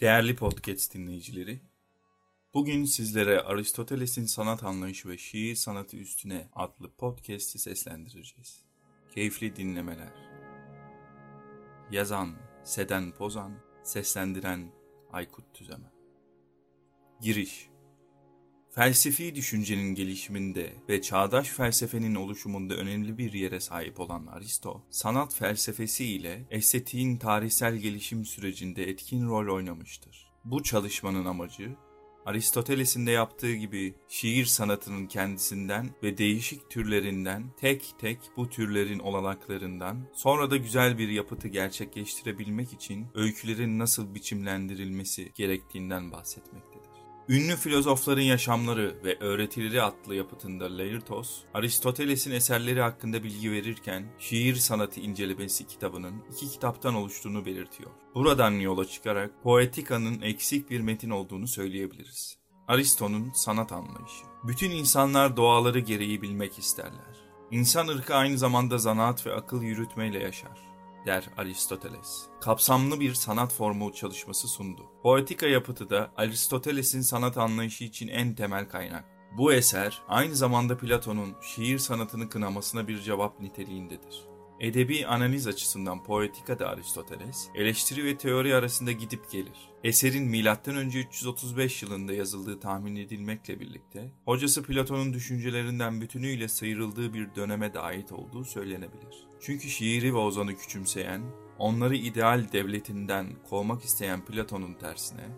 Değerli podcast dinleyicileri, bugün sizlere Aristoteles'in sanat anlayışı ve şiir sanatı üstüne adlı podcast'i seslendireceğiz. Keyifli dinlemeler. Yazan Seden Pozan, seslendiren Aykut Tüzemen. Giriş Felsefi düşüncenin gelişiminde ve çağdaş felsefenin oluşumunda önemli bir yere sahip olan Aristo, sanat felsefesi ile estetiğin tarihsel gelişim sürecinde etkin rol oynamıştır. Bu çalışmanın amacı, Aristoteles'in de yaptığı gibi şiir sanatının kendisinden ve değişik türlerinden tek tek bu türlerin olanaklarından sonra da güzel bir yapıtı gerçekleştirebilmek için öykülerin nasıl biçimlendirilmesi gerektiğinden bahsetmektedir. Ünlü filozofların yaşamları ve öğretileri adlı yapıtında Laertos, Aristoteles'in eserleri hakkında bilgi verirken şiir sanatı incelemesi kitabının iki kitaptan oluştuğunu belirtiyor. Buradan yola çıkarak Poetika'nın eksik bir metin olduğunu söyleyebiliriz. Aristo'nun sanat anlayışı. Bütün insanlar doğaları gereği bilmek isterler. İnsan ırkı aynı zamanda zanaat ve akıl yürütmeyle yaşar der Aristoteles. Kapsamlı bir sanat formu çalışması sundu. Poetika yapıtı da Aristoteles'in sanat anlayışı için en temel kaynak. Bu eser aynı zamanda Platon'un şiir sanatını kınamasına bir cevap niteliğindedir. Edebi analiz açısından Poetika'da Aristoteles, eleştiri ve teori arasında gidip gelir. Eserin M.Ö. 335 yılında yazıldığı tahmin edilmekle birlikte, hocası Platon'un düşüncelerinden bütünüyle sıyrıldığı bir döneme de ait olduğu söylenebilir. Çünkü şiiri ve ozanı küçümseyen, onları ideal devletinden kovmak isteyen Platon'un tersine,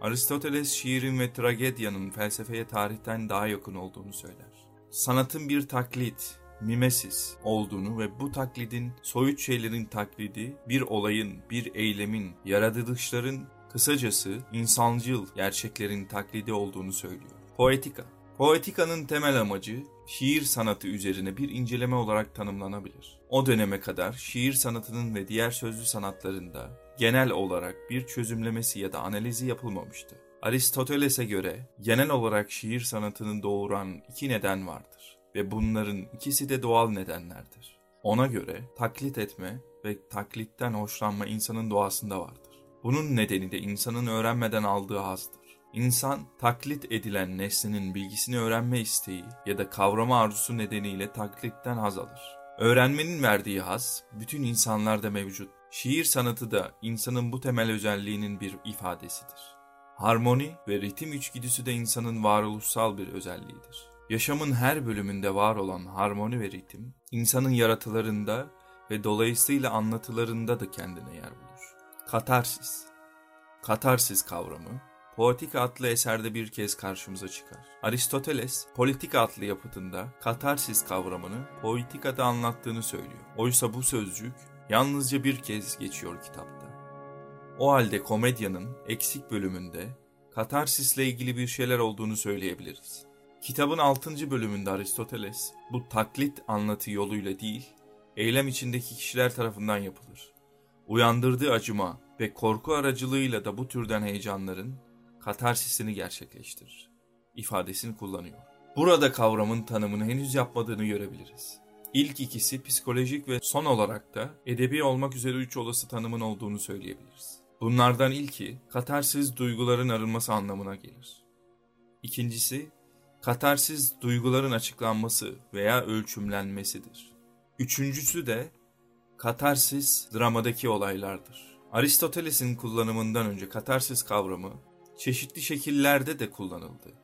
Aristoteles şiirin ve tragedyanın felsefeye tarihten daha yakın olduğunu söyler. Sanatın bir taklit, mimesis olduğunu ve bu taklidin soyut şeylerin taklidi, bir olayın, bir eylemin, yaratılışların, kısacası insancıl gerçeklerin taklidi olduğunu söylüyor. Poetika Poetika'nın temel amacı şiir sanatı üzerine bir inceleme olarak tanımlanabilir. O döneme kadar şiir sanatının ve diğer sözlü sanatlarında genel olarak bir çözümlemesi ya da analizi yapılmamıştı. Aristoteles'e göre genel olarak şiir sanatının doğuran iki neden vardır ve bunların ikisi de doğal nedenlerdir. Ona göre taklit etme ve taklitten hoşlanma insanın doğasında vardır. Bunun nedeni de insanın öğrenmeden aldığı hazdır. İnsan taklit edilen nesnenin bilgisini öğrenme isteği ya da kavrama arzusu nedeniyle taklitten haz alır. Öğrenmenin verdiği haz bütün insanlarda mevcut. Şiir sanatı da insanın bu temel özelliğinin bir ifadesidir. Harmoni ve ritim içgüdüsü de insanın varoluşsal bir özelliğidir. Yaşamın her bölümünde var olan harmoni ve ritim, insanın yaratılarında ve dolayısıyla anlatılarında da kendine yer bulur. Katarsis Katarsis kavramı, Poetika adlı eserde bir kez karşımıza çıkar. Aristoteles, Politika adlı yapıtında katarsis kavramını Poetika'da anlattığını söylüyor. Oysa bu sözcük yalnızca bir kez geçiyor kitapta. O halde komedyanın eksik bölümünde katarsisle ilgili bir şeyler olduğunu söyleyebiliriz. Kitabın 6. bölümünde Aristoteles bu taklit anlatı yoluyla değil, eylem içindeki kişiler tarafından yapılır. Uyandırdığı acıma ve korku aracılığıyla da bu türden heyecanların katarsisini gerçekleştirir ifadesini kullanıyor. Burada kavramın tanımını henüz yapmadığını görebiliriz. İlk ikisi psikolojik ve son olarak da edebi olmak üzere üç olası tanımın olduğunu söyleyebiliriz. Bunlardan ilki katarsiz duyguların arınması anlamına gelir. İkincisi katarsiz duyguların açıklanması veya ölçümlenmesidir. Üçüncüsü de katarsiz dramadaki olaylardır. Aristoteles'in kullanımından önce katarsis kavramı çeşitli şekillerde de kullanıldı.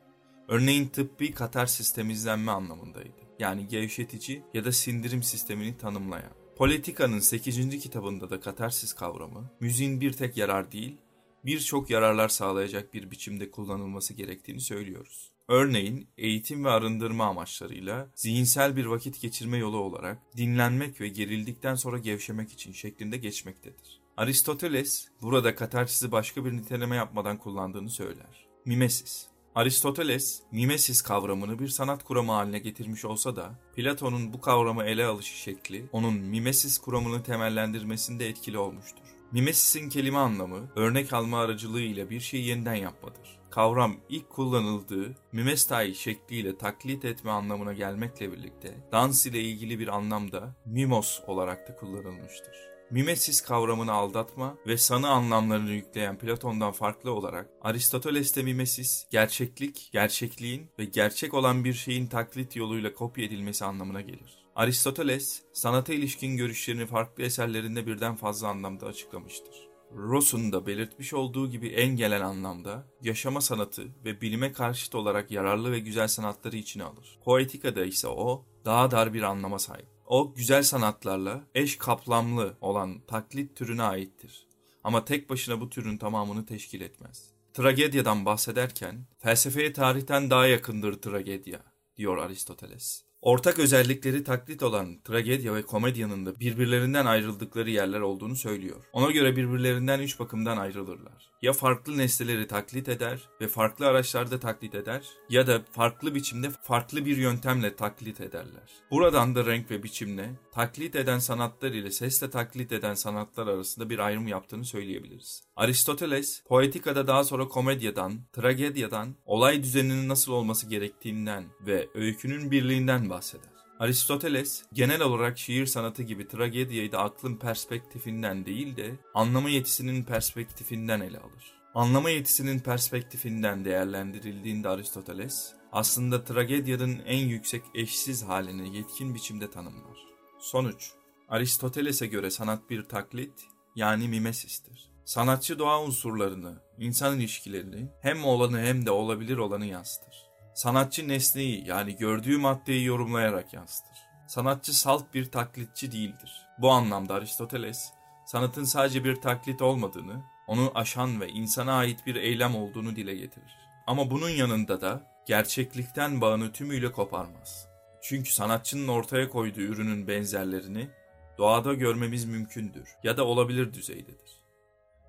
Örneğin tıbbi katarsis temizlenme anlamındaydı. Yani gevşetici ya da sindirim sistemini tanımlayan. Politika'nın 8. kitabında da katarsis kavramı, müziğin bir tek yarar değil, birçok yararlar sağlayacak bir biçimde kullanılması gerektiğini söylüyoruz. Örneğin eğitim ve arındırma amaçlarıyla zihinsel bir vakit geçirme yolu olarak dinlenmek ve gerildikten sonra gevşemek için şeklinde geçmektedir. Aristoteles burada katarsisi başka bir niteleme yapmadan kullandığını söyler. Mimesis Aristoteles, mimesis kavramını bir sanat kuramı haline getirmiş olsa da, Platon'un bu kavramı ele alışı şekli, onun mimesis kuramını temellendirmesinde etkili olmuştur. Mimesis'in kelime anlamı, örnek alma aracılığı ile bir şeyi yeniden yapmadır. Kavram ilk kullanıldığı mimestai şekliyle taklit etme anlamına gelmekle birlikte, dans ile ilgili bir anlamda mimos olarak da kullanılmıştır. Mimesis kavramını aldatma ve sanı anlamlarını yükleyen Platon'dan farklı olarak Aristoteles'te mimesis, gerçeklik, gerçekliğin ve gerçek olan bir şeyin taklit yoluyla kopya edilmesi anlamına gelir. Aristoteles, sanata ilişkin görüşlerini farklı eserlerinde birden fazla anlamda açıklamıştır. Ross'un da belirtmiş olduğu gibi en gelen anlamda yaşama sanatı ve bilime karşıt olarak yararlı ve güzel sanatları içine alır. Poetikada ise o daha dar bir anlama sahip. O güzel sanatlarla eş kaplamlı olan taklit türüne aittir. Ama tek başına bu türün tamamını teşkil etmez. Tragedyadan bahsederken felsefeye tarihten daha yakındır tragedya diyor Aristoteles. Ortak özellikleri taklit olan tragedya ve komedyanın da birbirlerinden ayrıldıkları yerler olduğunu söylüyor. Ona göre birbirlerinden üç bakımdan ayrılırlar. Ya farklı nesneleri taklit eder ve farklı araçlarda taklit eder ya da farklı biçimde farklı bir yöntemle taklit ederler. Buradan da renk ve biçimle taklit eden sanatlar ile sesle taklit eden sanatlar arasında bir ayrım yaptığını söyleyebiliriz. Aristoteles, poetikada daha sonra komedyadan, tragedyadan, olay düzeninin nasıl olması gerektiğinden ve öykünün birliğinden bahseder. Aristoteles genel olarak şiir sanatı gibi tragediyi de aklın perspektifinden değil de anlama yetisinin perspektifinden ele alır. Anlama yetisinin perspektifinden değerlendirildiğinde Aristoteles aslında tragedyanın en yüksek eşsiz halini yetkin biçimde tanımlar. Sonuç Aristoteles'e göre sanat bir taklit yani mimesistir. Sanatçı doğa unsurlarını, insan ilişkilerini hem olanı hem de olabilir olanı yansıtır. Sanatçı nesneyi yani gördüğü maddeyi yorumlayarak yansıtır. Sanatçı salt bir taklitçi değildir. Bu anlamda Aristoteles, sanatın sadece bir taklit olmadığını, onu aşan ve insana ait bir eylem olduğunu dile getirir. Ama bunun yanında da gerçeklikten bağını tümüyle koparmaz. Çünkü sanatçının ortaya koyduğu ürünün benzerlerini doğada görmemiz mümkündür ya da olabilir düzeydedir.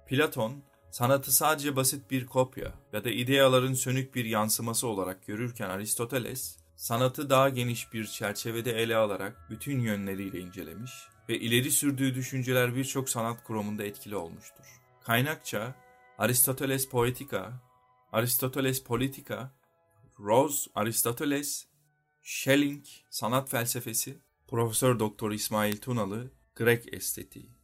Platon, sanatı sadece basit bir kopya ya da ideaların sönük bir yansıması olarak görürken Aristoteles, sanatı daha geniş bir çerçevede ele alarak bütün yönleriyle incelemiş ve ileri sürdüğü düşünceler birçok sanat kurumunda etkili olmuştur. Kaynakça Aristoteles Poetika, Aristoteles Politika, Rose Aristoteles, Schelling Sanat Felsefesi, Profesör Doktor İsmail Tunalı Grek Estetiği